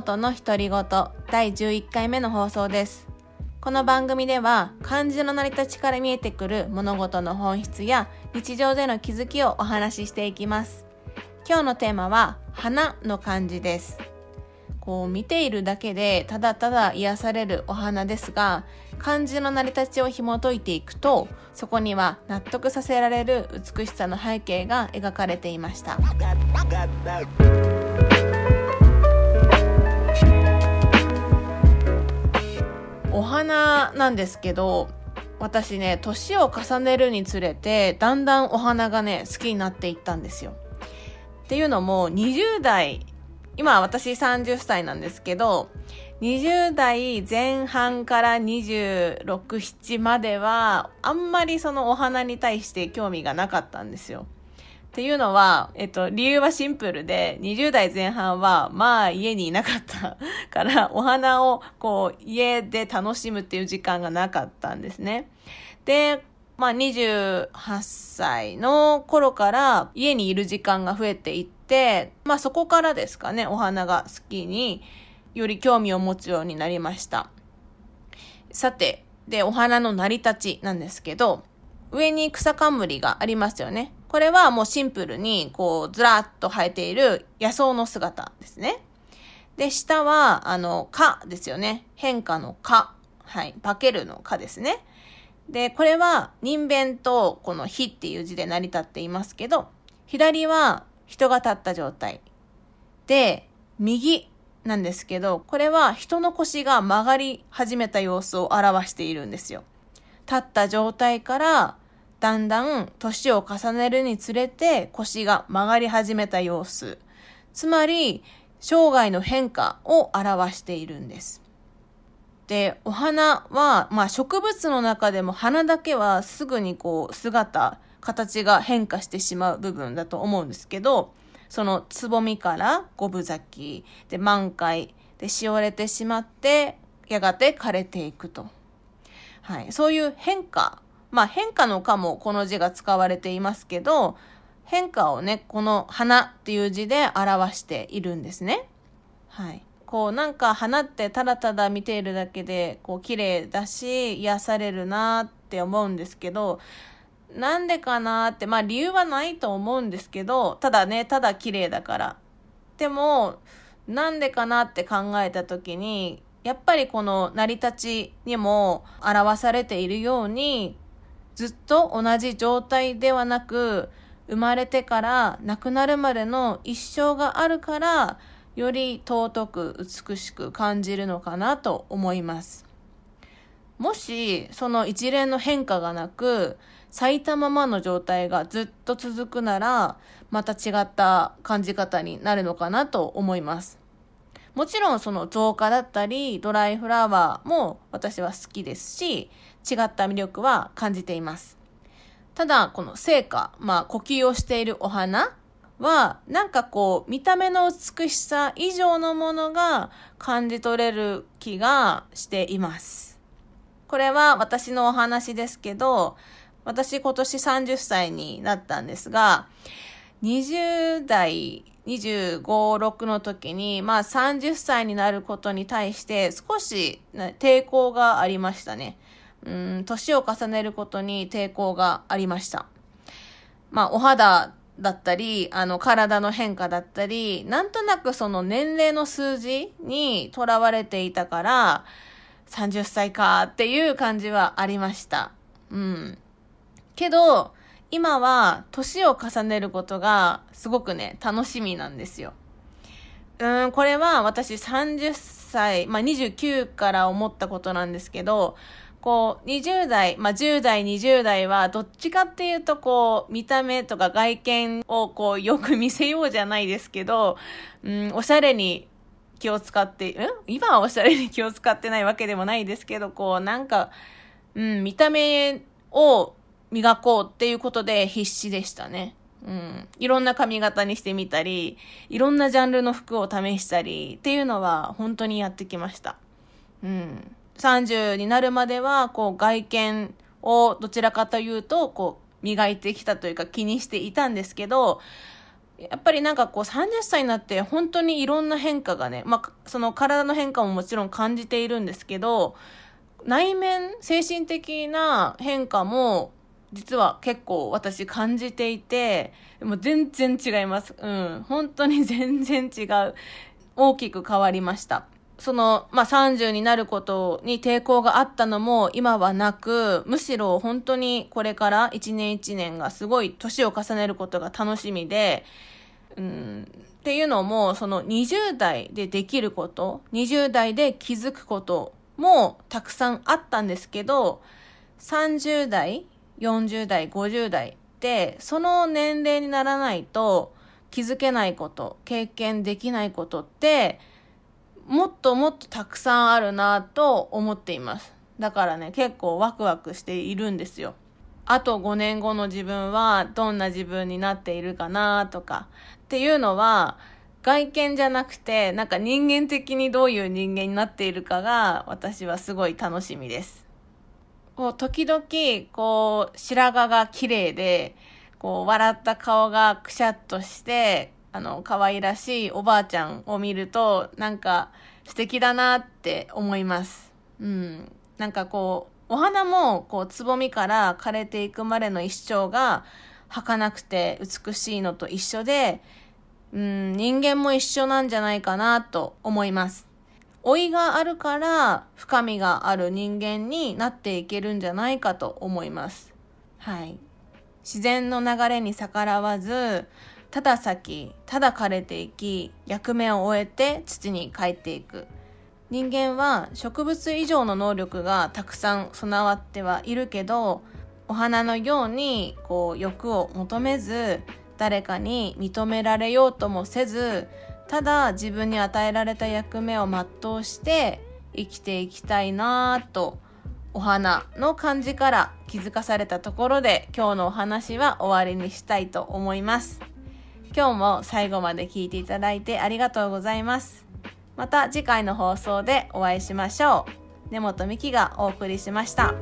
本の独り言第11回目の放送です。この番組では漢字の成り立ちから見えてくる物事の本質や日常での気づきをお話ししていきます。今日のテーマは花の漢字です。こう見ているだけでただただ癒されるお花ですが漢字の成り立ちを紐解いていくとそこには納得させられる美しさの背景が描かれていました。お花なんですけど私ね年を重ねるにつれてだんだんお花がね好きになっていったんですよ。っていうのも20代今私30歳なんですけど20代前半から267まではあんまりそのお花に対して興味がなかったんですよ。っていうのは、えっと、理由はシンプルで、20代前半は、まあ、家にいなかった から、お花を、こう、家で楽しむっていう時間がなかったんですね。で、まあ、28歳の頃から、家にいる時間が増えていって、まあ、そこからですかね、お花が好きに、より興味を持つようになりました。さて、で、お花の成り立ちなんですけど、上に草冠がありますよね。これはもうシンプルに、こう、ずらっと生えている野草の姿ですね。で、下は、あの、かですよね。変化のか。はい。化けるのかですね。で、これは人弁とこの火っていう字で成り立っていますけど、左は人が立った状態。で、右なんですけど、これは人の腰が曲がり始めた様子を表しているんですよ。立った状態からだんだん年を重ねるにつれて腰が曲がり始めた様子。つまり、生涯の変化を表しているんです。で、お花は、まあ植物の中でも花だけはすぐにこう姿、形が変化してしまう部分だと思うんですけど、そのつぼみから五分咲き、で満開、でしおれてしまって、やがて枯れていくと。はい。そういう変化。まあ変化のかもこの字が使われていますけど、変化をね、この花っていう字で表しているんですね。はい。こうなんか花ってただただ見ているだけで、こう綺麗だし、癒されるなって思うんですけど、なんでかなって、まあ理由はないと思うんですけど、ただね、ただ綺麗だから。でも、なんでかなって考えた時に、やっぱりこの成り立ちにも表されているように、ずっと同じ状態ではなく、生まれてから亡くなるまでの一生があるから、より尊く美しく感じるのかなと思います。もし、その一連の変化がなく、咲いたままの状態がずっと続くなら、また違った感じ方になるのかなと思います。もちろんその増加だったり、ドライフラワーも私は好きですし、違った魅力は感じています。ただ、この成果、まあ呼吸をしているお花は、なんかこう、見た目の美しさ以上のものが感じ取れる気がしています。これは私のお話ですけど、私今年30歳になったんですが、20代、25、6の時に、まあ30歳になることに対して少し抵抗がありましたね。うん、年を重ねることに抵抗がありました。まあお肌だったり、あの体の変化だったり、なんとなくその年齢の数字にとらわれていたから、30歳かっていう感じはありました。うん。けど、今は年を重ねることがすごくね、楽しみなんですよ。うん、これは私30歳、まあ29から思ったことなんですけど、こう、20代、まあ10代、20代はどっちかっていうとこう、見た目とか外見をこう、よく見せようじゃないですけど、うん、おしゃれに気を使って、ん？今はおしゃれに気を使ってないわけでもないですけど、こう、なんか、うん、見た目を磨こうっていうことで必死でしたね。うん。いろんな髪型にしてみたり、いろんなジャンルの服を試したりっていうのは本当にやってきました。うん。30になるまでは、こう、外見をどちらかというと、こう、磨いてきたというか気にしていたんですけど、やっぱりなんかこう30歳になって本当にいろんな変化がね、まあ、その体の変化ももちろん感じているんですけど、内面、精神的な変化も実は結構私感じていて、もう全然違います。うん。本当に全然違う。大きく変わりました。その、まあ、30になることに抵抗があったのも今はなく、むしろ本当にこれから1年1年がすごい年を重ねることが楽しみで、うん、っていうのも、その20代でできること、20代で気づくこともたくさんあったんですけど、30代、40代、50代って、その年齢にならないと気づけないこと、経験できないことって、もっともっとたくさんあるなと思っています。だからね、結構ワクワクしているんですよ。あと5年後の自分はどんな自分になっているかなとかっていうのは外見じゃなくてなんか人間的にどういう人間になっているかが私はすごい楽しみです。こう時々こう白髪が綺麗でこう笑った顔がくしゃっとしてあの、可愛らしいおばあちゃんを見ると、なんか素敵だなって思います。うん。なんかこう、お花も、こう、つぼみから枯れていくまでの一生が、儚くて美しいのと一緒で、うん、人間も一緒なんじゃないかなと思います。老いがあるから深みがある人間になっていけるんじゃないかと思います。はい。自然の流れに逆らわず、ただ咲き、ただ枯れていき、役目を終えて土に帰っていく。人間は植物以上の能力がたくさん備わってはいるけど、お花のようにこう欲を求めず、誰かに認められようともせず、ただ自分に与えられた役目を全うして生きていきたいなぁとお花の感じから気づかされたところで今日のお話は終わりにしたいと思います。今日も最後まで聞いていただいてありがとうございます。また次回の放送でお会いしましょう。根本美希がお送りしました。